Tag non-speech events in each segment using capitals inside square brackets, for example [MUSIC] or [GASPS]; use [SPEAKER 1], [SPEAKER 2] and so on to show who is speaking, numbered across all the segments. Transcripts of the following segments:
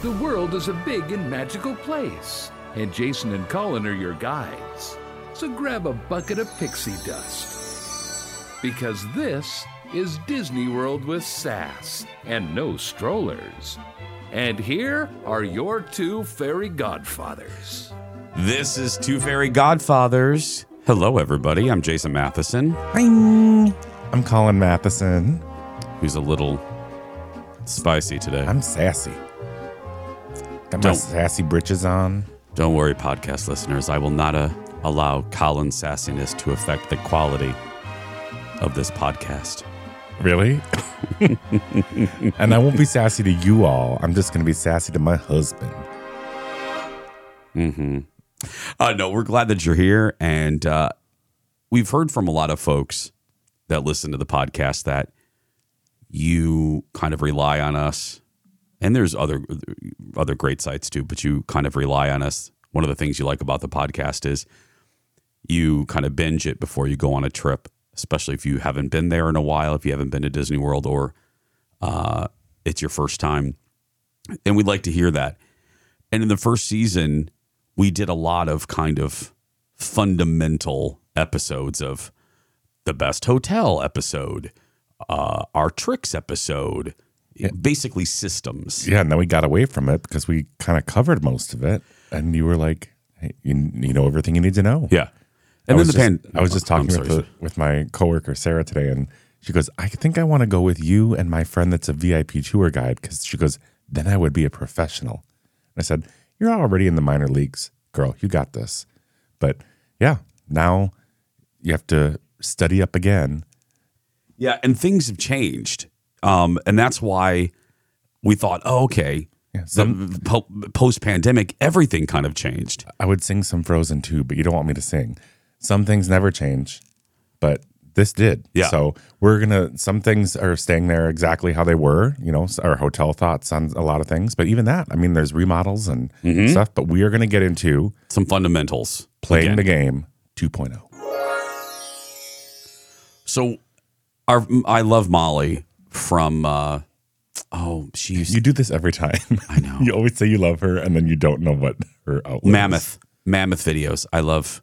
[SPEAKER 1] The world is a big and magical place, and Jason and Colin are your guides. So grab a bucket of pixie dust. Because this is Disney World with sass and no strollers. And here are your two fairy godfathers.
[SPEAKER 2] This is Two Fairy Godfathers. Hello, everybody. I'm Jason Matheson,
[SPEAKER 3] I'm Colin Matheson.
[SPEAKER 2] who's a little spicy today.
[SPEAKER 3] I'm sassy. Got my
[SPEAKER 2] Don't-
[SPEAKER 3] sassy britches on.
[SPEAKER 2] Don't worry, podcast listeners. I will not uh, allow Colin's sassiness to affect the quality of this podcast.
[SPEAKER 3] Really? [LAUGHS] and I won't be sassy to you all. I'm just going to be sassy to my husband.
[SPEAKER 2] hmm Uh, no, we're glad that you're here. And uh, we've heard from a lot of folks that listen to the podcast that you kind of rely on us. And there's other other great sites too, but you kind of rely on us. One of the things you like about the podcast is you kind of binge it before you go on a trip, especially if you haven't been there in a while, if you haven't been to Disney World or uh, it's your first time. And we'd like to hear that. And in the first season, we did a lot of kind of fundamental episodes of the best hotel episode, uh, our tricks episode, basically systems.
[SPEAKER 3] Yeah, and then we got away from it because we kind of covered most of it. And you were like, hey, you, you know everything you need to know.
[SPEAKER 2] Yeah.
[SPEAKER 3] I
[SPEAKER 2] And then the
[SPEAKER 3] just,
[SPEAKER 2] pan.
[SPEAKER 3] I was just talking with, the, with my coworker Sarah today, and she goes, "I think I want to go with you and my friend that's a VIP tour guide because she goes, then I would be a professional." And I said, "You're already in the minor leagues, girl. You got this." But yeah, now you have to study up again.
[SPEAKER 2] Yeah, and things have changed, um, and that's why we thought, oh, okay,
[SPEAKER 3] Yeah, some,
[SPEAKER 2] po- post pandemic, everything kind of changed.
[SPEAKER 3] I would sing some Frozen too, but you don't want me to sing. Some things never change, but this did.
[SPEAKER 2] Yeah.
[SPEAKER 3] So we're gonna. Some things are staying there exactly how they were. You know, our hotel thoughts on a lot of things, but even that, I mean, there's remodels and stuff. But we are gonna get into
[SPEAKER 2] Some fundamentals.
[SPEAKER 3] playing
[SPEAKER 2] again.
[SPEAKER 3] the game oh. 2.0.
[SPEAKER 2] So, our I love Molly from. Uh, oh, she used
[SPEAKER 3] You do this every time. [LAUGHS]
[SPEAKER 2] I know.
[SPEAKER 3] you always say you love her, and then you don't know what her outlet is.
[SPEAKER 2] mammoth mammoth videos i love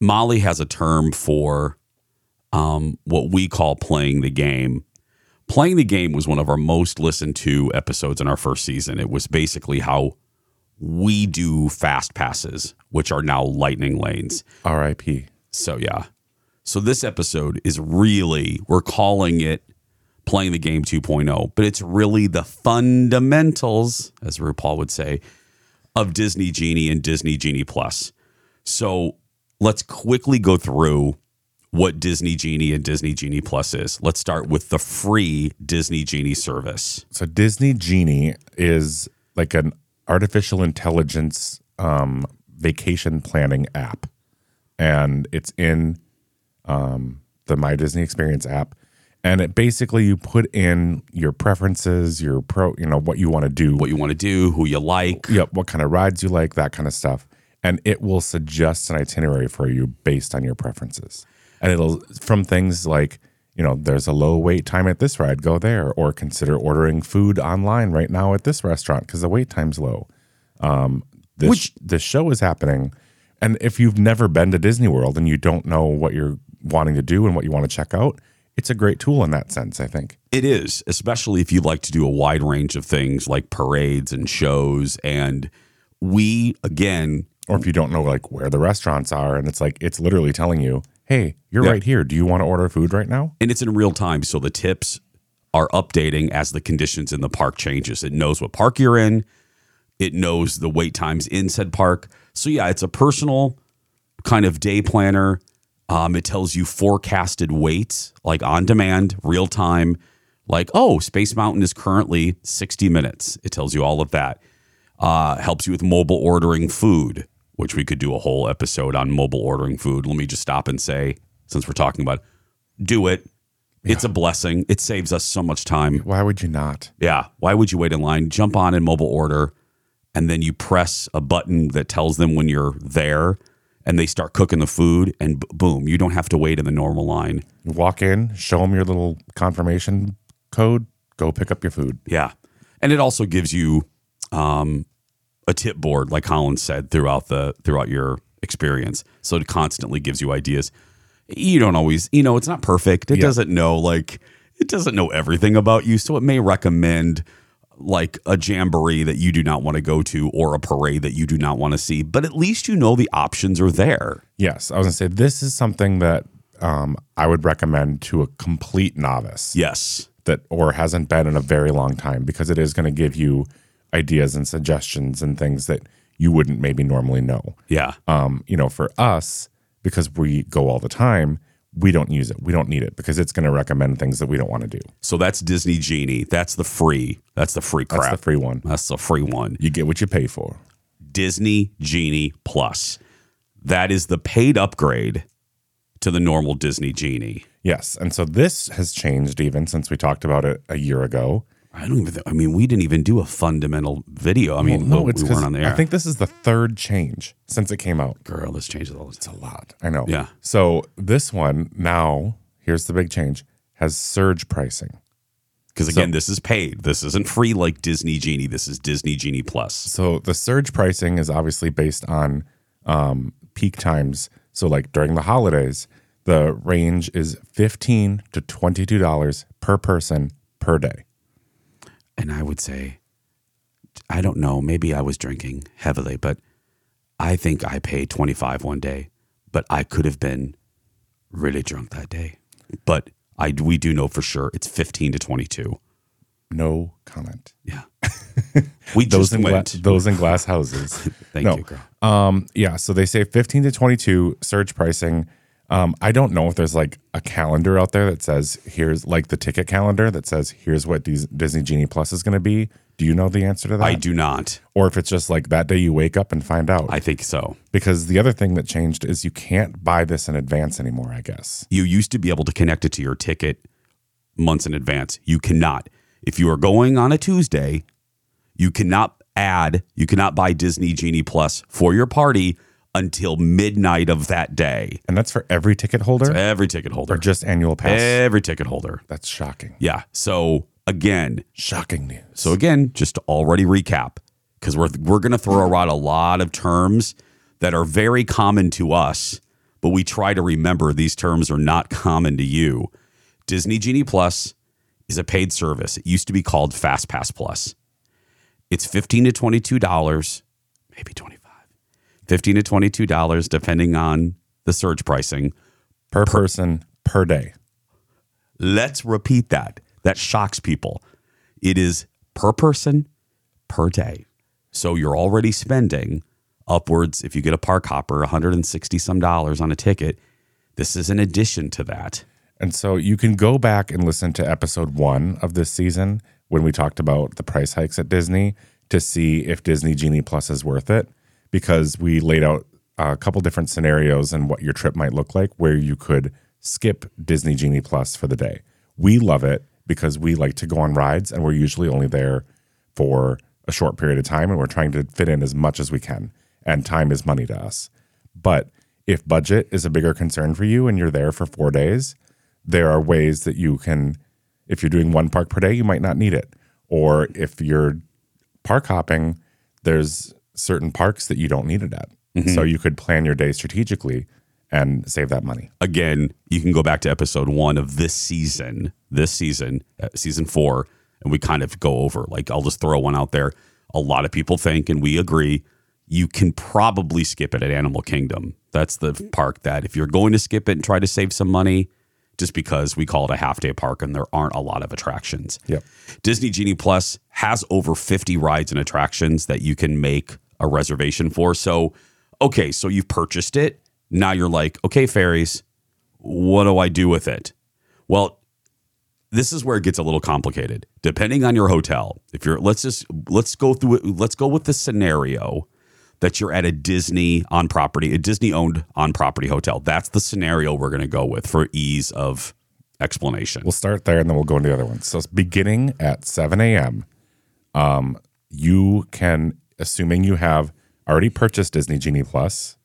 [SPEAKER 2] molly has a term for um, what we call playing the game playing the game was one of our most listened to episodes in our first season it was basically how we do fast passes which are now lightning lanes
[SPEAKER 3] R.I.P.
[SPEAKER 2] so yeah so this episode is really we're calling it playing the game 2.0 but it's really the fundamentals as rupaul would say of disney genie and disney genie plus. So let's quickly go through what disney genie and disney genie plus is. Let's start with the free disney genie service.
[SPEAKER 3] So Disney Genie is like an artificial intelligence um, vacation planning app, and it's in um, the My Disney Experience app. And it basically you put in your preferences, your pro, you know what you want to do,
[SPEAKER 2] what you want to do who you like.
[SPEAKER 3] Yep, what kind of rides you like, that kind of stuff, and it will suggest an itinerary for you based on your preferences. And it'll from things like you know, there's a low wait time at this ride, go there, or consider ordering food online right now at this restaurant because the wait time's low. Um, this
[SPEAKER 2] Which-
[SPEAKER 3] this show is happening, and if you've never been to Disney World and you don't know what you're wanting to do and what you want to check out, it's a great tool in that sense. I think.
[SPEAKER 2] It is, especially if you like to do a wide range of things like parades and shows. And we, again,
[SPEAKER 3] or if you don't know like where the restaurants are and it's like it's literally telling you hey you're
[SPEAKER 2] Yeah.
[SPEAKER 3] right here do you want to order food right now
[SPEAKER 2] and it's in real time. So the tips are updating as the conditions in the park changes. It knows what park you're in. It knows the wait times in said park. So yeah, it's a personal kind of day planner. Um, it tells you forecasted waits, like on demand, real time. Like, oh, Space Mountain is currently 60 minutes. It tells you all of that. Uh, helps you with mobile ordering food, which we could do a whole episode on mobile ordering food. Let me just stop and say, since we're talking about, it, do it. It's a blessing. It saves us so much time.
[SPEAKER 3] why would you not
[SPEAKER 2] Yeah. Why would you wait in line? Jump on in mobile order, and then you press a button that tells them when you're there, and they start cooking the food, and b- boom, you don't have to wait in the normal line.
[SPEAKER 3] you walk in show them your little confirmation code go pick up your food
[SPEAKER 2] Yeah. And it also gives you um, a tip board, like Colin said, throughout the throughout your experience. So it constantly gives you ideas. You don't always, you know, it's not perfect. It
[SPEAKER 3] Yeah.
[SPEAKER 2] doesn't know like it doesn't know everything about you, so it may recommend like a jamboree that you do not want to go to or a parade that you do not want to see. But at least you know the options are there.
[SPEAKER 3] Yes, I was gonna say this is something that um, I would recommend to a complete novice
[SPEAKER 2] Yes.
[SPEAKER 3] that or hasn't been in a very long time because it is going to give you ideas and suggestions and things that you wouldn't maybe normally know.
[SPEAKER 2] Yeah.
[SPEAKER 3] Um, you know, for us because we go all the time, we don't use it. We don't need it because it's going to recommend things that we don't want to do.
[SPEAKER 2] So that's Disney Genie. That's the free. That's the free crap.
[SPEAKER 3] That's the free one.
[SPEAKER 2] That's the free one.
[SPEAKER 3] You get what you pay for.
[SPEAKER 2] Disney Genie Plus. That is the paid upgrade to the normal Disney Genie.
[SPEAKER 3] Yes, and so this has changed even since we talked about it a year ago.
[SPEAKER 2] I don't even. I mean, we didn't even do a fundamental video. I mean,
[SPEAKER 3] Well,
[SPEAKER 2] no, we weren't on the air.
[SPEAKER 3] I think this is the third change since it came out.
[SPEAKER 2] girl, this changes all
[SPEAKER 3] It's a lot. I know.
[SPEAKER 2] Yeah.
[SPEAKER 3] So this one now, here's the big change, has surge pricing.
[SPEAKER 2] Because again, this is paid. This isn't free like Disney Genie. This is Disney Genie Plus.
[SPEAKER 3] So the surge pricing is obviously based on um, peak times. So like during the holidays, the range is fifteen to twenty-two dollars per person per day.
[SPEAKER 2] And I would say, I don't know. Maybe I was drinking heavily, but I think I paid twenty five one day. But I could have been really drunk that day. But I we do know for sure it's fifteen to twenty two.
[SPEAKER 3] No comment.
[SPEAKER 2] Yeah. [LAUGHS] We
[SPEAKER 3] Those
[SPEAKER 2] just
[SPEAKER 3] in gla- those in glass houses. [LAUGHS]
[SPEAKER 2] Thank
[SPEAKER 3] no.
[SPEAKER 2] you, girl.
[SPEAKER 3] Um, yeah, so they say 15 to 22 surge pricing. Um, I don't know if there's like a calendar out there that says here's like the ticket calendar that says here's what Dis- Disney Genie Plus is going to be. Do you know the answer to that?
[SPEAKER 2] I do not.
[SPEAKER 3] Or if it's just like that day you wake up and find out.
[SPEAKER 2] I think so.
[SPEAKER 3] because the other thing that changed is you can't buy this in advance anymore, I guess.
[SPEAKER 2] You used to be able to connect it to your ticket months in advance. You cannot. If you are going on a Tuesday, you cannot add, you cannot buy Disney Genie Plus for your party until midnight of that day.
[SPEAKER 3] And that's for every ticket holder
[SPEAKER 2] Every ticket holder.
[SPEAKER 3] or just annual pass.
[SPEAKER 2] Every ticket holder.
[SPEAKER 3] that's shocking.
[SPEAKER 2] Yeah. So again,
[SPEAKER 3] Shocking news.
[SPEAKER 2] So again, just to already recap, because we're we're going to throw around a lot of terms that are very common to us, but we try to remember these terms are not common to you. Disney Genie Plus is a paid service. It used to be called Fast Pass Plus. It's fifteen to twenty two dollars, maybe twenty. Fifteen to twenty two dollars, depending on the surge pricing.
[SPEAKER 3] per person per day.
[SPEAKER 2] Let's repeat that. That shocks people. It is per person per day. So you're already spending upwards, if you get a park hopper, 160 some dollars on a ticket. This is an addition to that.
[SPEAKER 3] And so you can go back and listen to episode one of this season when we talked about the price hikes at Disney to see if Disney Genie Plus is worth it because we laid out a couple different scenarios and what your trip might look like where you could skip Disney Genie Plus for the day. We love it because we like to go on rides and we're usually only there for a short period of time and we're trying to fit in as much as we can. And time is money to us. But if budget is a bigger concern for you and you're there for four days, there are ways that you can, if you're doing one park per day, you might not need it. Or if you're park hopping, there's certain parks that you don't need it at. So you could plan your day strategically and save that money.
[SPEAKER 2] Again, you can go back to episode one of this season, this season, uh, season four, and we kind of go over. Like, I'll just throw one out there. A lot of people think, and we agree, you can probably skip it at Animal Kingdom. That's the park that if you're going to skip it and try to save some money, just because we call it a half day park and there aren't a lot of attractions.
[SPEAKER 3] Yep.
[SPEAKER 2] Disney Genie Plus has over 50 rides and attractions that you can make a reservation for. So, okay, so you've purchased it. Now you're like, okay, fairies, what do I do with it? Well, this is where it gets a little complicated. Depending on your hotel, if you're let's just let's go through it. Let's go with the scenario that you're at a Disney on property, a Disney owned on property hotel. That's the scenario we're going to go with for ease of explanation.
[SPEAKER 3] We'll start there and then we'll go into the other ones. So, it's beginning at 7 a.m., um, you can, assuming you have already purchased Disney Genie Plus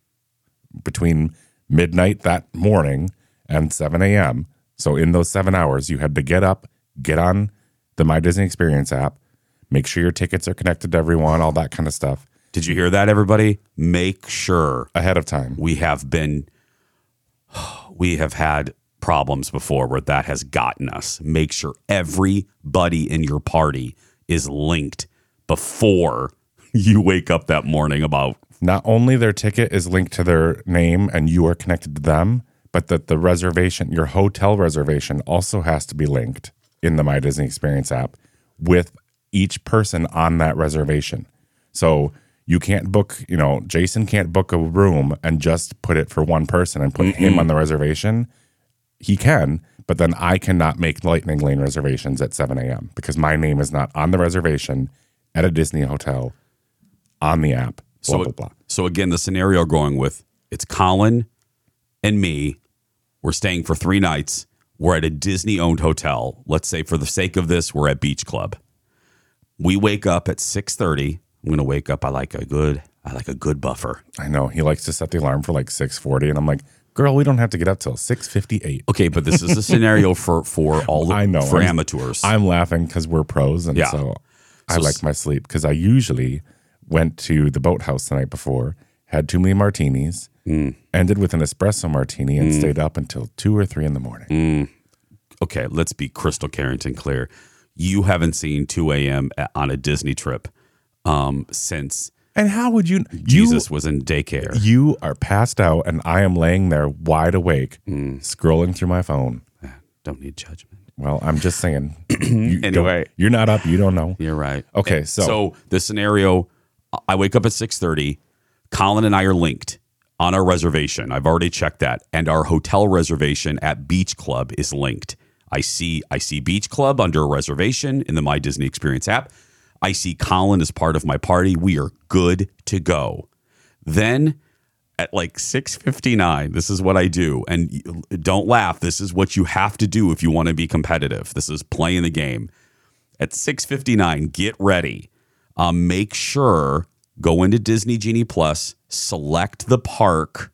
[SPEAKER 3] between midnight that morning and 7 a.m. So, in those seven hours, you had to get up, get on the My Disney Experience app, Make sure your tickets are connected to everyone, all that kind of stuff
[SPEAKER 2] Did you hear that, everybody? Make sure
[SPEAKER 3] ahead of time.
[SPEAKER 2] we have been, [SIGHS] we have had problems before where that has gotten us. Make sure everybody in your party is linked before [LAUGHS] you wake up that morning about
[SPEAKER 3] Not only their ticket is linked to their name and you are connected to them, but that the reservation, your hotel reservation, also has to be linked in the My Disney Experience app with each person on that reservation. So you can't book, you know, Jason can't book a room and just put it for one person and put him on the reservation. He can, but then I cannot make Lightning Lane reservations at 7 a.m. because my name is not on the reservation at a Disney hotel on the app. Blah,
[SPEAKER 2] so,
[SPEAKER 3] blah, blah.
[SPEAKER 2] so again, the scenario going with it's Colin and me. We're staying for three nights. We're at a Disney owned hotel. Let's say for the sake of this, we're at Beach Club. We wake up at 6:30. I'm gonna wake up. I like a good I like a good buffer.
[SPEAKER 3] I know he likes to set the alarm for like six forty, and I'm like, girl, we don't have to get up till six fifty eight.
[SPEAKER 2] Okay, but this is a scenario [LAUGHS] for for all the,
[SPEAKER 3] I know.
[SPEAKER 2] for
[SPEAKER 3] I'm-
[SPEAKER 2] amateurs.
[SPEAKER 3] I'm laughing because we're pros, and
[SPEAKER 2] Yeah.
[SPEAKER 3] so I
[SPEAKER 2] So
[SPEAKER 3] like my sleep because I usually went to the boathouse the night before, had too many martinis,
[SPEAKER 2] Mm.
[SPEAKER 3] ended with an espresso martini, and stayed up until two or three in the morning.
[SPEAKER 2] Mm. okay, let's be Krystle Carrington clear. You haven't seen 2 a.m. on a Disney trip um, since
[SPEAKER 3] And how would you?
[SPEAKER 2] Jesus was in daycare.
[SPEAKER 3] You, you are passed out, and I am laying there wide awake,
[SPEAKER 2] Mm.
[SPEAKER 3] scrolling through my phone.
[SPEAKER 2] Don't need judgment.
[SPEAKER 3] Well, I'm just saying. [CLEARS THROAT] you
[SPEAKER 2] anyway,
[SPEAKER 3] you're not up. You don't know.
[SPEAKER 2] You're right.
[SPEAKER 3] Okay, so-
[SPEAKER 2] so the scenario, I wake up at six thirty. Colin and I are linked on our reservation. I've already checked that, and our hotel reservation at Beach Club is linked. I see I see Beach Club under a reservation in the My Disney Experience app. I see Colin as part of my party. We are good to go. Then at like 6:59 this is what I do and don't laugh this is what you have to do if you want to be competitive this is playing the game at 6:59 get ready um, make sure go into Disney Genie Plus select the park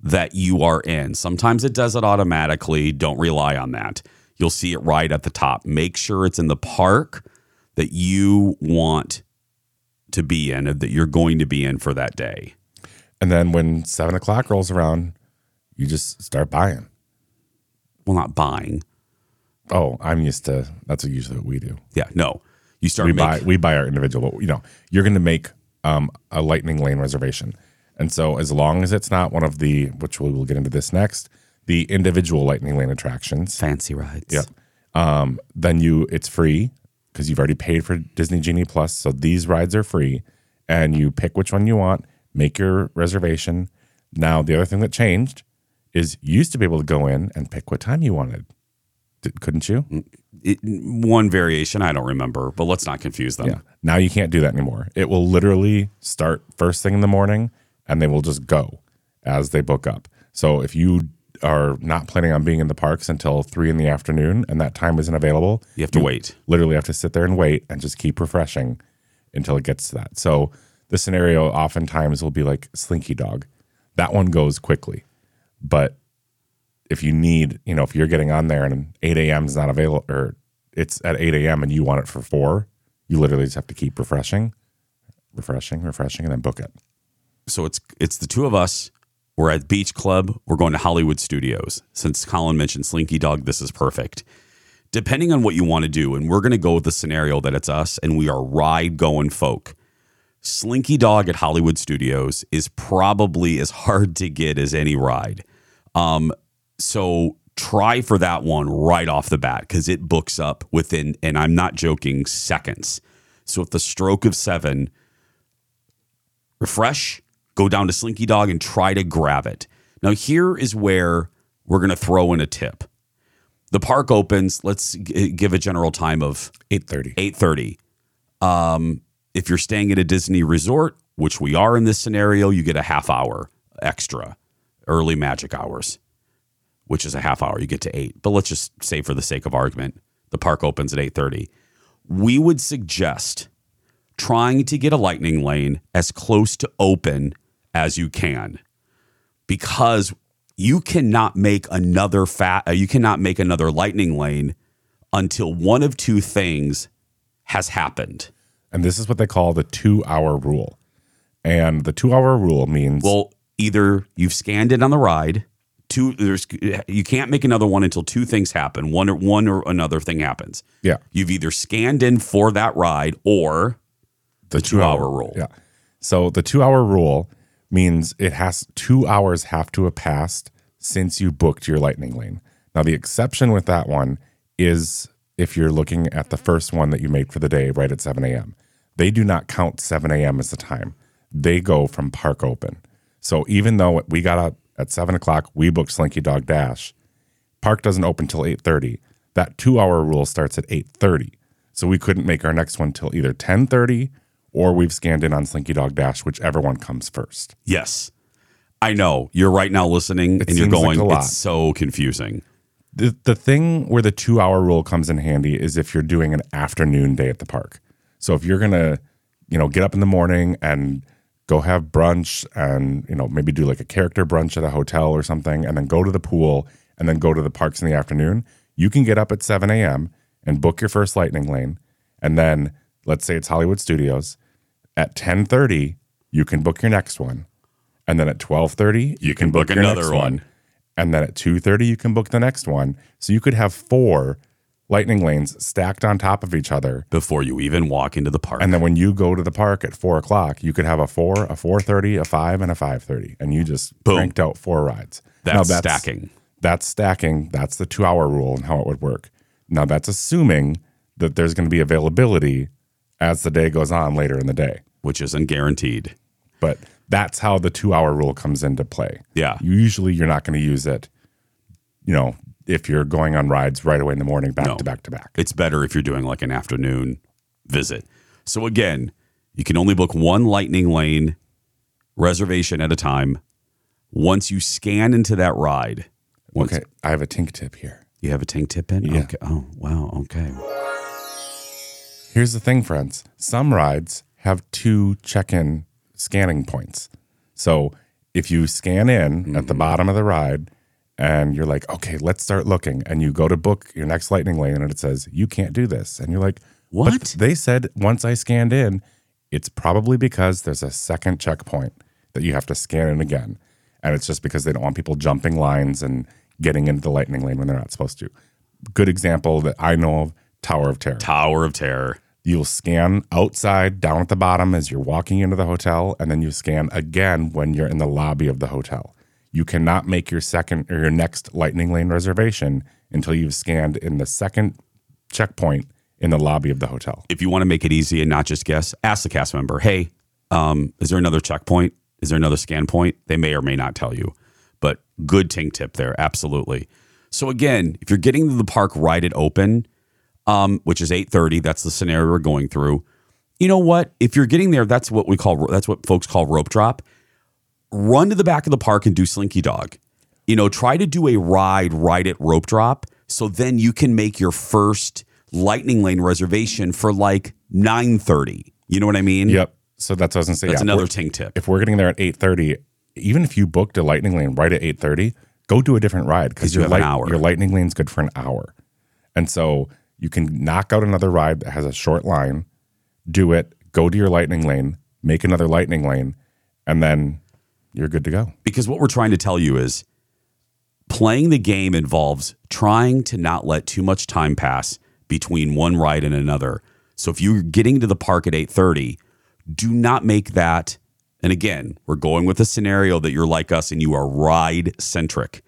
[SPEAKER 2] that you are in sometimes it does it automatically don't rely on that you'll see it right at the top make sure it's in the park that you want to be in that you're going to be in for that day
[SPEAKER 3] And then when seven o'clock rolls around, you just start buying.
[SPEAKER 2] well not buying
[SPEAKER 3] Oh, I'm used to. That's usually what we do.
[SPEAKER 2] Yeah, no. You start
[SPEAKER 3] We
[SPEAKER 2] make,
[SPEAKER 3] buy we buy our individual. You know, you're going to make um, a lightning lane reservation, and so as long as it's not one of the, which we will get into this next, the individual lightning lane attractions.
[SPEAKER 2] fancy rides.
[SPEAKER 3] Yep. Um, then you it's free because you've already paid for Disney Genie Plus. So these rides are free, and you pick which one you want. Make your reservation. Now the other thing that changed is you used to be able to go in and pick what time you wanted. Did, couldn't you?
[SPEAKER 2] It, one variation, I don't remember, but let's not confuse them.
[SPEAKER 3] Yeah. Now you can't do that anymore. It will literally start first thing in the morning and they will just go as they book up. So if you are not planning on being in the parks until three in the afternoon and that time isn't available,
[SPEAKER 2] You have to wait.
[SPEAKER 3] Literally have to sit there and wait and just keep refreshing until it gets to that. So the scenario oftentimes will be like Slinky Dog. That one goes quickly. But if you need, you know, if you're getting on there and 8 a.m. is not available or it's at 8 a.m. and you want it for four, you literally just have to keep refreshing, refreshing, refreshing, and then book it.
[SPEAKER 2] So it's it's the two of us. We're at Beach Club. We're going to Hollywood Studios. Since Colin mentioned Slinky Dog, this is perfect. Depending on what you want to do, and we're going to go with the scenario that it's us and we are ride going folk. Slinky Dog at Hollywood Studios is probably as [LAUGHS] hard to get as any ride. Um, so try for that one right off the bat because it books up within, and I'm not joking, seconds. So if the stroke of seven, refresh, go down to Slinky Dog and try to grab it. Now, here is where we're going to throw in a tip. The park opens, let's g- give a general time of
[SPEAKER 3] 8:30.
[SPEAKER 2] 8:30. Um, if you're staying at a Disney resort, which we are in this scenario, you get a half hour extra, early magic hours, which is a half hour. You get to eight. But let's just say, for the sake of argument, the park opens at 8:30. We would suggest trying to get a lightning lane as close to open as you can, because you cannot make another fat. Uh, you cannot make another lightning lane until one of two things has happened.
[SPEAKER 3] and this is what they call the two hour rule. And the two hour rule means
[SPEAKER 2] Well, either you've scanned it on the ride. Two, there's you can't make another one until two things happen. One or one or another thing happens.
[SPEAKER 3] yeah,
[SPEAKER 2] You've either scanned in for that ride or
[SPEAKER 3] the,
[SPEAKER 2] two hour rule.
[SPEAKER 3] Yeah. So the two hour rule means it has two hours have to have passed since you booked your lightning lane. Now the exception with that one is if you're looking at the first one that you made for the day right at 7 a.m. They do not count 7 a.m. as the time. They go from park open. So even though we got up at seven o'clock, we booked Slinky Dog Dash. Park doesn't open till eight thirty. That two hour rule starts at eight thirty. So we couldn't make our next one till either ten thirty or we've scanned in on Slinky Dog Dash, whichever one comes first.
[SPEAKER 2] yes. I know you're right now listening
[SPEAKER 3] It
[SPEAKER 2] and you're
[SPEAKER 3] like
[SPEAKER 2] going.
[SPEAKER 3] a lot.
[SPEAKER 2] it's so confusing.
[SPEAKER 3] The the thing where the two hour rule comes in handy is if you're doing an afternoon day at the park. So if you're gonna, you know, get up in the morning and go have brunch and you know maybe do like a character brunch at a hotel or something, and then go to the pool and then go to the parks in the afternoon, you can get up at seven a.m. and book your first lightning lane, and then let's say it's Hollywood Studios, at ten thirty you can book your next one, and then at twelve thirty you,
[SPEAKER 2] can book
[SPEAKER 3] your
[SPEAKER 2] another
[SPEAKER 3] next
[SPEAKER 2] one.
[SPEAKER 3] and then at 2.30 you can book the next one so you could have four lightning lanes stacked on top of each other
[SPEAKER 2] Before you even walk into the park.
[SPEAKER 3] and then when you go to the park at 4 o'clock you could have a 4 a 4.30 a 5 and a 5.30 and you just
[SPEAKER 2] Boom.
[SPEAKER 3] cranked out four rides
[SPEAKER 2] that's,
[SPEAKER 3] Now,
[SPEAKER 2] stacking.
[SPEAKER 3] that's stacking that's the two hour rule and how it would work now that's assuming that there's going to be availability as the day goes on later in the day
[SPEAKER 2] which isn't guaranteed.
[SPEAKER 3] but that's how the two hour rule comes into play
[SPEAKER 2] Yeah.
[SPEAKER 3] usually you're not going to use it you know if you're going on rides right away in the morning back
[SPEAKER 2] No.
[SPEAKER 3] to back to back
[SPEAKER 2] It's better if you're doing like an afternoon visit. So again, you can only book one lightning lane reservation at a time. Once you scan into that ride, once
[SPEAKER 3] okay i have a tink tip here
[SPEAKER 2] you have a tank tip in.
[SPEAKER 3] Yeah.
[SPEAKER 2] Okay. Oh wow. Okay.
[SPEAKER 3] here's the thing friends some rides have two check-in scanning points so if you scan in at the mm-hmm. bottom of the ride and you're like okay let's start looking and you go to book your next lightning lane and it says you can't do this and you're like
[SPEAKER 2] What?
[SPEAKER 3] "But they said once i scanned in it's probably because there's a second checkpoint that you have to scan in again and it's just because they don't want people jumping lines and getting into the lightning lane when they're not supposed to good example that i know of tower of terror
[SPEAKER 2] Tower of Terror.
[SPEAKER 3] You'll scan outside down at the bottom as you're walking into the hotel, and then you scan again when you're in the lobby of the hotel. You cannot make your second or your next lightning lane reservation until you've scanned in the second checkpoint in the lobby of the hotel.
[SPEAKER 2] If you want to make it easy and not just guess, ask the cast member, hey, um, is there another checkpoint? Is there another scan point? They may or may not tell you. But good tink tip there, absolutely. So again, if you're getting to the park right at open, um, which is 8:30, that's the scenario we're going through. You know what? If you're getting there, that's what we call that's what folks call rope drop. Run to the back of the park and do Slinky Dog. You know, try to do a ride right at rope drop so then you can make your first lightning lane reservation for like 9:30. You know what I mean?
[SPEAKER 3] Yep. So that's what I was gonna say.
[SPEAKER 2] That's
[SPEAKER 3] yeah,
[SPEAKER 2] another tink tip.
[SPEAKER 3] If we're getting there at eight thirty, even if you booked a lightning lane right at eight thirty, go do a different ride because your light- your lightning lane's good for an hour, and so you can knock out another ride that has a short line, do it, go to your lightning lane, make another lightning lane, and then you're good to go.
[SPEAKER 2] because what we're trying to tell you is playing the game involves trying to not let too much time pass between one ride and another. So if you're getting to the park at 8:30, do not make that and again, we're going with a scenario that you're like us and you are ride centric.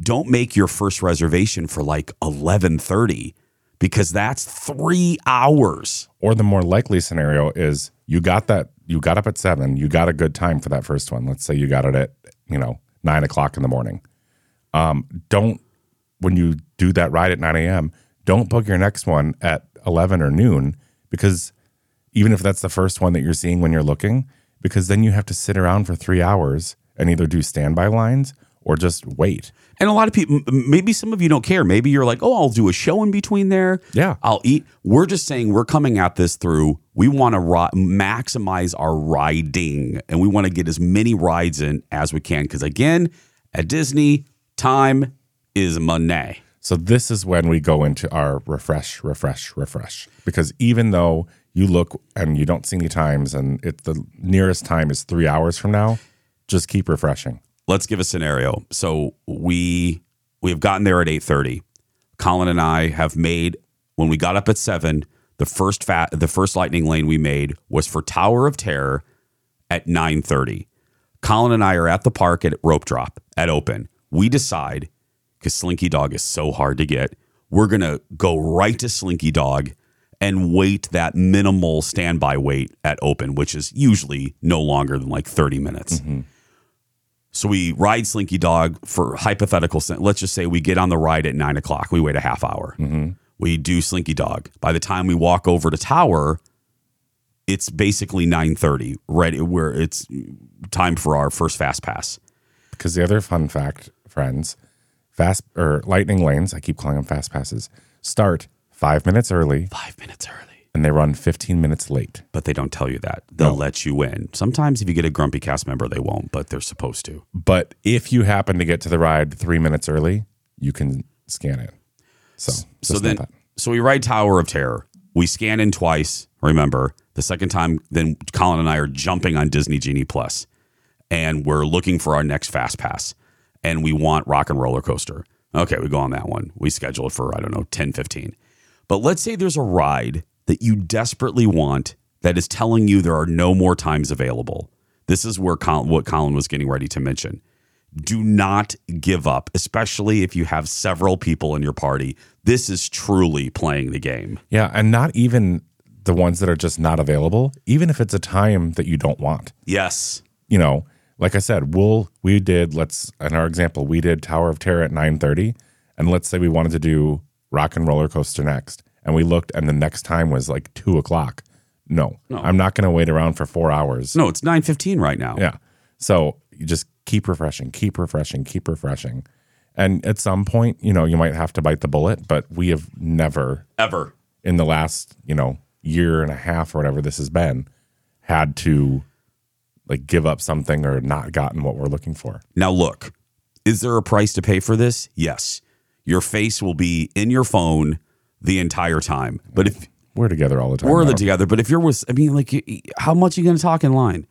[SPEAKER 2] Don't make your first reservation for like 11:30 because that's 3 hours.
[SPEAKER 3] Or the more likely scenario is you got that you got up at seven, you got a good time for that first one. Let's say you got it at you know nine o'clock in the morning. Um, don't when you do that ride at nine a.m. Don't book your next one at eleven or noon because even if that's the first one that you're seeing when you're looking, because then you have to sit around for three hours and either do standby lines or just wait.
[SPEAKER 2] And a lot of people, maybe some of you don't care. Maybe you're like, oh, I'll do a show in between there.
[SPEAKER 3] Yeah.
[SPEAKER 2] I'll eat. We're just saying we're coming at this through, we want to ri- maximize our riding and we want to get as many rides in as we can. Because again, at Disney, time is money.
[SPEAKER 3] So this is when we go into our refresh, refresh, refresh. Because even though you look and you don't see any times, and it the nearest time is three hours from now, just keep refreshing.
[SPEAKER 2] Let's give a scenario. So we we have gotten there at eight thirty. Colin and I have made when we got up at seven. The first fat the first lightning lane we made was for Tower of Terror at nine thirty. Colin and I are at the park at rope drop at open. We decide because Slinky Dog is so hard to get. We're gonna go right to Slinky Dog and wait that minimal standby wait at open, which is usually no longer than like thirty minutes. Mm-hmm. So we ride Slinky Dog for hypothetical. Let's just say we get on the ride at nine o'clock. We wait a half hour. Mm-hmm. We do Slinky Dog. By the time we walk over to Tower, it's basically nine thirty. Right where it's time for our first fast pass.
[SPEAKER 3] Because the other fun fact, friends, fast or lightning lanes, I keep calling them fast passes, start five minutes early
[SPEAKER 2] Five minutes early.
[SPEAKER 3] And they run 15 minutes late.
[SPEAKER 2] But they don't tell you that. They'll let you in. Sometimes if you get a grumpy cast member, they won't, but they're supposed to.
[SPEAKER 3] But if you happen to get to the ride three minutes early, you can scan it. So,
[SPEAKER 2] so then so we ride Tower of Terror. We scan in twice, remember. The second time, then Colin and I are jumping on Disney Genie Plus and we're looking for our next fast pass. And we want Rock and Roller Coaster. Okay, we go on that one. We schedule it for, I don't know, 10, 15. But let's say there's a ride that you desperately want that is telling you there are no more times available. This is where Colin, what Colin was getting ready to mention do not give up, especially if you have several people in your party. This is truly playing the game.
[SPEAKER 3] Yeah, and not even the ones that are just not available, even if it's a time that you don't want.
[SPEAKER 2] Yes.
[SPEAKER 3] You know, like I said, we'll we did let's in our example, we did Tower of Terror at 9:30, and let's say we wanted to do Rock and Roller Coaster next, and we looked and the next time was like two o'clock. No, no. I'm not gonna wait around for four hours.
[SPEAKER 2] No, it's 9:15 right now.
[SPEAKER 3] Yeah. So you just keep refreshing, keep refreshing, keep refreshing. And at some point, you know, you might have to bite the bullet, but we have never
[SPEAKER 2] Ever.
[SPEAKER 3] in the last, you know, year and a half or whatever this has been, had to like give up something or not gotten what we're looking for.
[SPEAKER 2] Now look, is there a price to pay for this? Yes. Your face will be in your phone the entire time. But if
[SPEAKER 3] We're together all the time.
[SPEAKER 2] we're together, but if you're with, I mean, like, how much are you going to talk in line?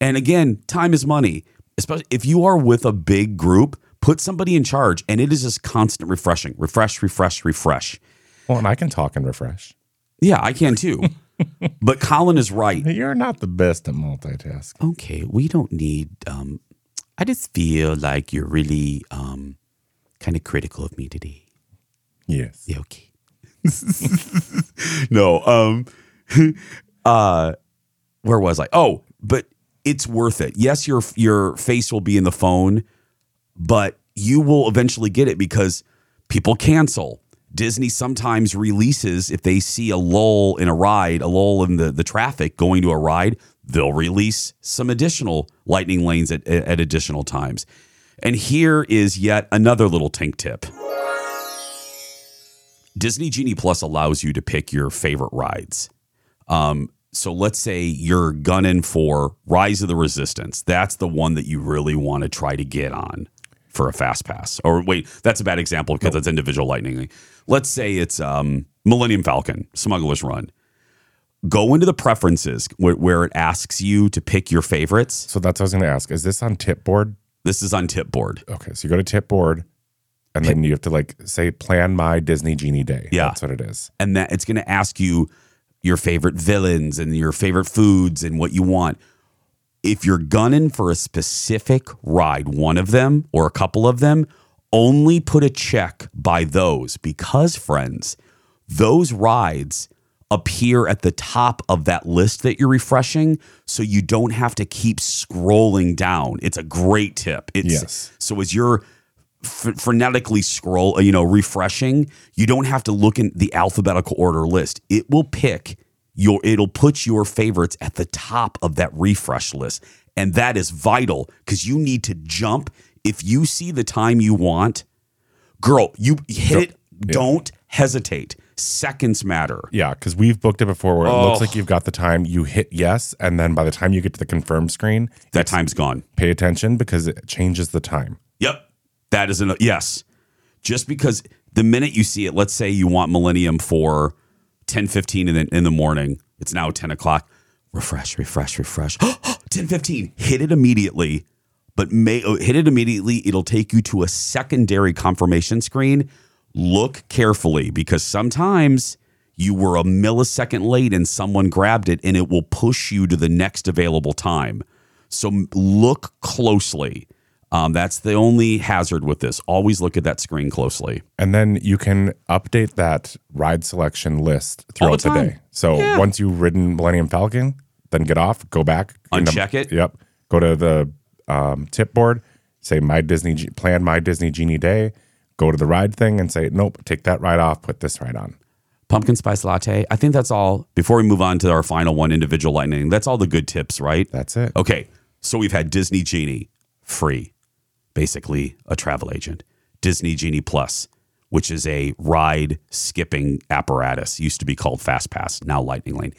[SPEAKER 2] And again, time is money. Especially if you are with a big group, put somebody in charge, and it is just constant refreshing, refresh, refresh, refresh.
[SPEAKER 3] Well, and I can talk and refresh.
[SPEAKER 2] Yeah, I can too. [LAUGHS] but Colin is right.
[SPEAKER 3] You're not the best at multitasking.
[SPEAKER 2] Okay, we don't need. um I just feel like you're really um kind of critical of me today.
[SPEAKER 3] Yes.
[SPEAKER 2] Yeah, okay. [LAUGHS] no, um [LAUGHS] uh where was I? Oh, but it's worth it. Yes, your your face will be in the phone, but you will eventually get it because people cancel. Disney sometimes releases if they see a lull in a ride, a lull in the, the traffic going to a ride, they'll release some additional lightning lanes at, at additional times. And here is yet another little tank tip. Disney Genie Plus allows you to pick your favorite rides. Um, so let's say you're gunning for Rise of the Resistance. That's the one that you really want to try to get on for a fast pass. Or wait, that's a bad example because it's individual lightning. Let's say it's um, Millennium Falcon, Smuggler's Run. Go into the preferences where, where it asks you to pick your favorites.
[SPEAKER 3] So that's what I was going to ask. Is this on Tipboard?
[SPEAKER 2] This is on Tipboard.
[SPEAKER 3] Okay. So you go to Tipboard and then you have to like say, plan my Disney Genie day.
[SPEAKER 2] Yeah.
[SPEAKER 3] That's what it is.
[SPEAKER 2] and that it's going to ask you your favorite villains and your favorite foods and what you want. If you're gunning for a specific ride, one of them or a couple of them, only put a check by those because, friends, those rides appear at the top of that list that you're refreshing so you don't have to keep scrolling down. It's a great tip. It's
[SPEAKER 3] Yes.
[SPEAKER 2] so as you're frenetically scroll, uh, you know, refreshing, you don't have to look in the alphabetical order list. It will pick your, it'll put your favorites at the top of that refresh list. And that is vital because you need to jump. If you see the time you want, girl, you hit it. Don't hesitate. Seconds matter.
[SPEAKER 3] Yeah, because we've booked it before where it
[SPEAKER 2] Oh.
[SPEAKER 3] looks like you've got the time. You hit yes, and then by the time you get to the confirm screen,
[SPEAKER 2] That time's gone.
[SPEAKER 3] pay attention because it changes the time.
[SPEAKER 2] Yep. That is an yes. Just because the minute you see it, let's say you want Millennium for 10 15 in the, in the morning, It's now 10 o'clock. Refresh, refresh, refresh. [GASPS] 10 15. Hit it immediately, but may oh, hit it immediately. It'll take you to a secondary confirmation screen. Look carefully because sometimes you were a millisecond late and someone grabbed it and it will push you to the next available time. So look closely. Um, that's the only hazard with this. Always look at that screen closely.
[SPEAKER 3] And then you can update that ride selection list throughout the,
[SPEAKER 2] time.
[SPEAKER 3] day. So
[SPEAKER 2] Yeah.
[SPEAKER 3] once you've ridden Millennium Falcon, then get off, go back,
[SPEAKER 2] Uncheck it.
[SPEAKER 3] Yep. Go to the um, tip board, say my Disney plan my Disney Genie day. Go to the ride thing and say nope, take that ride off, put this ride on.
[SPEAKER 2] Pumpkin spice latte. I think that's all. Before we move on to our final one, individual lightning, that's all the good tips, right?
[SPEAKER 3] That's it.
[SPEAKER 2] Okay, so we've had Disney Genie, free, basically a travel agent. Disney Genie Plus, which is a ride skipping apparatus, used to be called Fast Pass, now Lightning Lane.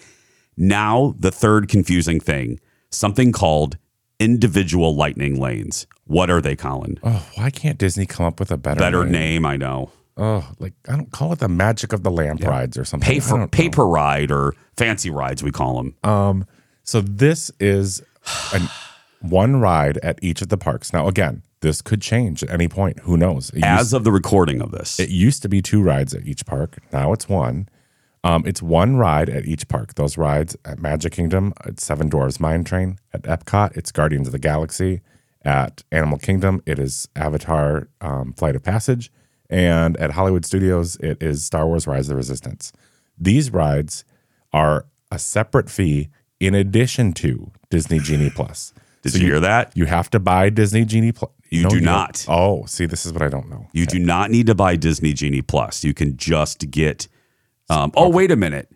[SPEAKER 2] Now, the third confusing thing, something called individual lightning lanes. What are they, Colin?
[SPEAKER 3] Oh, why can't Disney come up with a better
[SPEAKER 2] Better name, I know.
[SPEAKER 3] Oh, like I don't call it the magic of the lamp rides or something.
[SPEAKER 2] Pay for
[SPEAKER 3] don't know.
[SPEAKER 2] paper ride or fancy rides, we call them.
[SPEAKER 3] Um, so this is an, one ride at each of the parks. Now, again, this could change at any point. Who knows? It
[SPEAKER 2] As of the recording of this,
[SPEAKER 3] It used to be two rides at each park. Now it's one. Um, it's one ride at each park. Those rides at Magic Kingdom, it's Seven Dwarfs Mine Train. At Epcot, it's Guardians of the Galaxy. At Animal Kingdom, it is Avatar um, Flight of Passage. And at Hollywood Studios, it is Star Wars Rise of the Resistance. These rides are a separate fee in addition to Disney Genie Plus.
[SPEAKER 2] did you, hear that?
[SPEAKER 3] You have to buy Disney Genie Plus.
[SPEAKER 2] You
[SPEAKER 3] No,
[SPEAKER 2] do
[SPEAKER 3] don't.
[SPEAKER 2] not.
[SPEAKER 3] Oh, see, this is what I don't know.
[SPEAKER 2] You do not need to buy Disney Genie Plus. You can just get. Um, oh, wait a minute.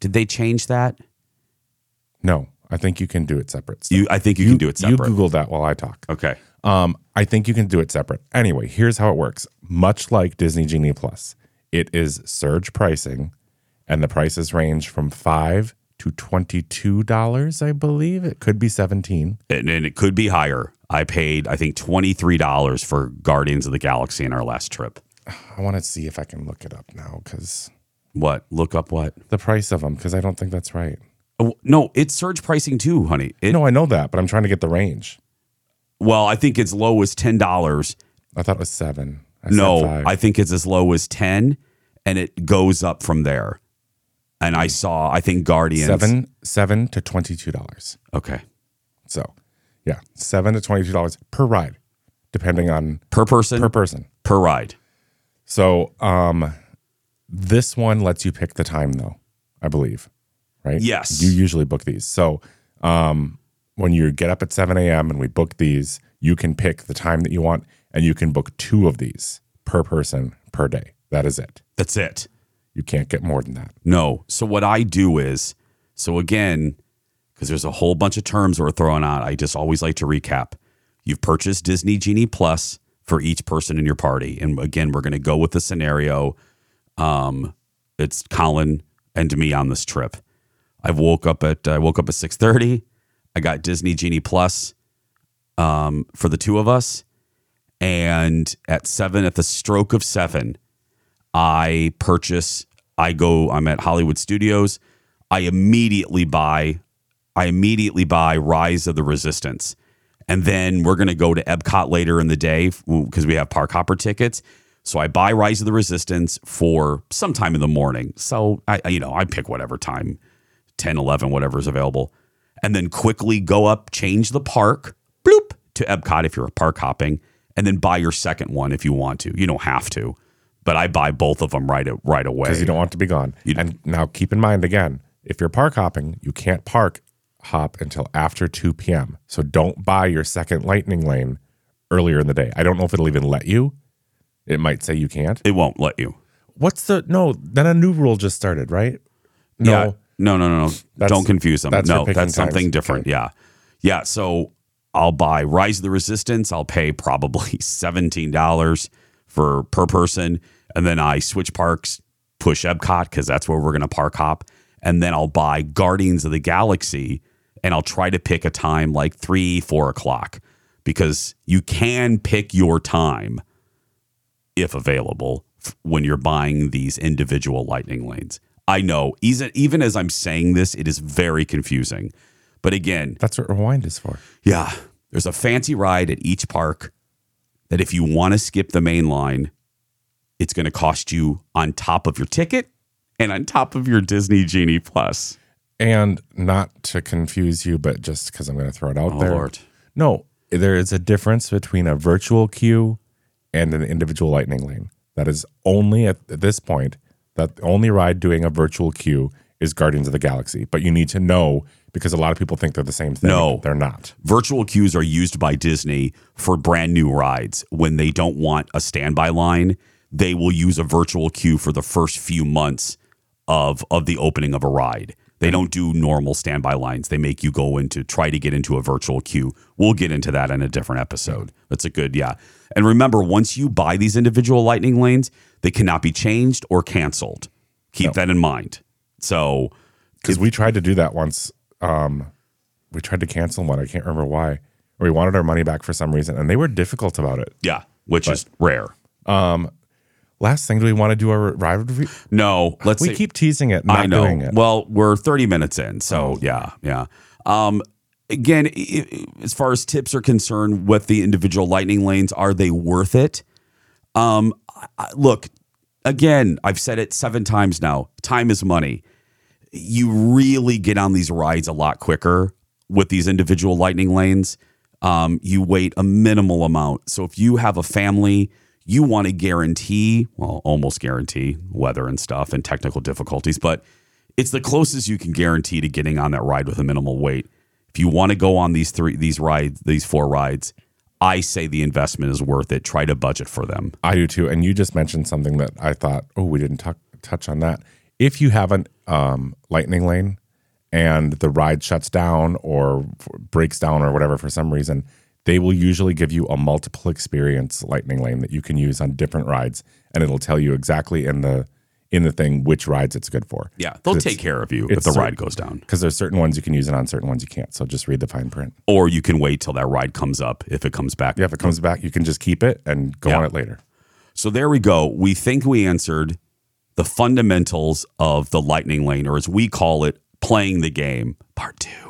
[SPEAKER 2] Did they change that?
[SPEAKER 3] No, I think you can do it separate.
[SPEAKER 2] You, I think you, can do it
[SPEAKER 3] You. Google that while I talk.
[SPEAKER 2] okay.
[SPEAKER 3] Um, I think you can do it separate. Anyway, here's how it works. Much like Disney Genie Plus, it is surge pricing, and the prices range from five to twenty-two dollars. I believe it could be seventeen.
[SPEAKER 2] And, and it could be higher. I paid, I think, twenty three dollars for Guardians of the Galaxy in our last trip.
[SPEAKER 3] I want to see if I can look it up now because
[SPEAKER 2] What? Look up what?
[SPEAKER 3] the price of them. Because I don't think that's right.
[SPEAKER 2] Oh, no, it's surge pricing too, honey. It,
[SPEAKER 3] No, I know that, but I'm trying to get the range.
[SPEAKER 2] Well, I think it's low as ten dollars.
[SPEAKER 3] I thought it was seven. I
[SPEAKER 2] No. I think it's as low as ten, and it goes up from there. And I hmm. saw, I think Guardians
[SPEAKER 3] seven, seven to twenty-two dollars.
[SPEAKER 2] Okay,
[SPEAKER 3] So, yeah, seven to twenty-two dollars per ride, depending on
[SPEAKER 2] per person,
[SPEAKER 3] per person per,
[SPEAKER 2] ride.
[SPEAKER 3] So, um, this one lets you pick the time, though. I believe, right?
[SPEAKER 2] Yes.
[SPEAKER 3] You usually book these. So, um, when you get up at seven a.m. and we book these, you can pick the time that you want, and you can book two of these per person per day. That is it.
[SPEAKER 2] That's it.
[SPEAKER 3] You can't get more than that.
[SPEAKER 2] No. So what I do is, so again, because there's a whole bunch of terms we're throwing out, I just always like to recap. You've purchased Disney Genie Plus for each person in your party, and again, we're going to go with the scenario. Um, it's Colin and me on this trip. I woke up at I woke up at six thirty. I got Disney Genie Plus um, for the two of us, and at seven, at the stroke of seven, I purchase, I go, I'm at Hollywood Studios. I immediately buy, I immediately buy Rise of the Resistance. And then we're going to go to Epcot later in the day because we have park hopper tickets. So I buy Rise of the Resistance for sometime in the morning. So I, you know, I pick whatever time, 10, 11, whatever is available. And then quickly go up, change the park, bloop, to Epcot if you're park hopping, and then buy your second one if you want to. You don't have to, but I buy both of them right right away.
[SPEAKER 3] because you don't want to be gone. and now keep in mind again, if you're park hopping, you can't park hop until after 2 p.m. So don't buy your second lightning lane earlier in the day. I don't know if it'll even let you. It might say you can't.
[SPEAKER 2] It won't let you.
[SPEAKER 3] What's the no? Then a new rule just started, right? No.
[SPEAKER 2] Yeah. No, no, no, no.
[SPEAKER 3] That's-
[SPEAKER 2] Don't confuse them.
[SPEAKER 3] that's
[SPEAKER 2] no, that's something different.
[SPEAKER 3] Okay.
[SPEAKER 2] Yeah. Yeah. So I'll buy Rise of the Resistance. I'll pay probably [LAUGHS] $17 for per person. And then I switch parks, push Epcot because that's where we're going to park hop. And then I'll buy Guardians of the Galaxy and I'll try to pick a time like three, four o'clock because you can pick your time if available when you're buying these individual lightning lanes. I know. Even even as I'm saying this, it is very confusing. But again,
[SPEAKER 3] That's what rewind is for.
[SPEAKER 2] yeah, there's a fancy ride at each park that if you want to skip the main line, it's going to cost you on top of your ticket and on top of your Disney Genie Plus.
[SPEAKER 3] And not to confuse you, but just because I'm going to throw it out
[SPEAKER 2] Oh,
[SPEAKER 3] there.
[SPEAKER 2] Lord.
[SPEAKER 3] No, there is a difference between a virtual queue and an individual lightning lane. That is only at, this point that the only ride doing a virtual queue is Guardians of the Galaxy. But you need to know because a lot of people think they're the same thing.
[SPEAKER 2] No.
[SPEAKER 3] they're not.
[SPEAKER 2] Virtual queues are used by Disney for brand new rides. When they don't want a standby line, they will use a virtual queue for the first few months of of the opening of a ride. They don't do normal standby lines. They make you go into try to get into a virtual queue. We'll get into that in a different episode. That's a good yeah. And remember, once you buy these individual lightning lanes, they cannot be changed or canceled. Keep that in mind. So
[SPEAKER 3] Because we tried to do that once. Um, we tried to cancel one. I can't remember why. Or we wanted our money back for some reason, and they were difficult about it.
[SPEAKER 2] yeah, which is rare.
[SPEAKER 3] Last thing, do we want to do our ride review?
[SPEAKER 2] No, let's
[SPEAKER 3] We keep teasing it,
[SPEAKER 2] I know.
[SPEAKER 3] it.
[SPEAKER 2] Well, we're 30 minutes in, so yeah, yeah. Um, again, as far as tips are concerned, with the individual lightning lanes, are they worth it? Um, I- look, again, I've said it seven times now. Time is money. You really get on these rides a lot quicker with these individual lightning lanes. Um, you wait a minimal amount. So if you have a family, you want to guarantee, well, almost guarantee weather and stuff and technical difficulties, but it's the closest you can guarantee to getting on that ride with a minimal wait. If you want to go on these three, these rides, these four rides, I say the investment is worth it. Try to budget for them.
[SPEAKER 3] I do too. And you just mentioned something that I thought, oh, we didn't talk, touch on that. If you have a um, lightning lane and the ride shuts down or breaks down or whatever for some reason, they will usually give you a multiple experience lightning lane that you can use on different rides, and it'll tell you exactly in the in the thing which rides it's good for.
[SPEAKER 2] Yeah, they'll take care of you if the ride goes down.
[SPEAKER 3] Because there's certain ones you can use it on, certain ones you can't. So just read the fine print.
[SPEAKER 2] Or you can wait till that ride comes up if it comes back.
[SPEAKER 3] Yeah, if it comes back, you can just keep it and go
[SPEAKER 2] Yeah.
[SPEAKER 3] on it later.
[SPEAKER 2] So there we go. We think we answered the fundamentals of the lightning lane, or as we call it, playing the game, part two.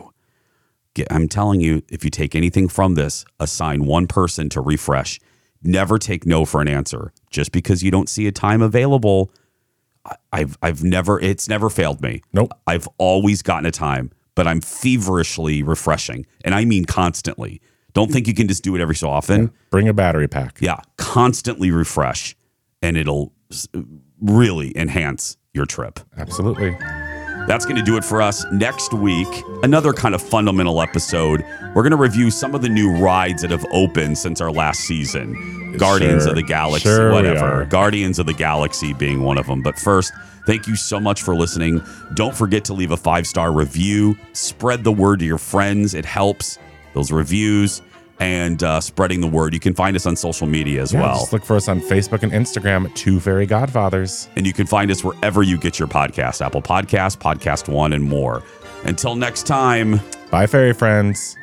[SPEAKER 2] I'm telling you, if you take anything from this, assign one person to refresh. Never take no for an answer. Just because you don't see a time available, I've I've never it's never failed me.
[SPEAKER 3] Nope.
[SPEAKER 2] I've always gotten a time, but I'm feverishly refreshing, and I mean constantly. Don't think you can just do it every so often.
[SPEAKER 3] Bring a battery pack.
[SPEAKER 2] Yeah, constantly refresh, and it'll really enhance your trip.
[SPEAKER 3] Absolutely.
[SPEAKER 2] That's going to do it for us. Next week, another kind of fundamental episode. We're going to review some of the new rides that have opened since our last season. Guardians
[SPEAKER 3] Sure.
[SPEAKER 2] of the Galaxy,
[SPEAKER 3] Sure
[SPEAKER 2] whatever. Guardians of the Galaxy being one of them. But first, thank you so much for listening. Don't forget to leave a five star review. Spread the word to your friends. It helps those reviews and uh, spreading the word. You can find us on social media as
[SPEAKER 3] Yeah,
[SPEAKER 2] well.
[SPEAKER 3] Just look for us on Facebook and Instagram, Two Fairy Godfathers.
[SPEAKER 2] And you can find us wherever you get your podcast Apple Podcasts, Podcast One, and more. Until next time.
[SPEAKER 3] Bye, fairy friends.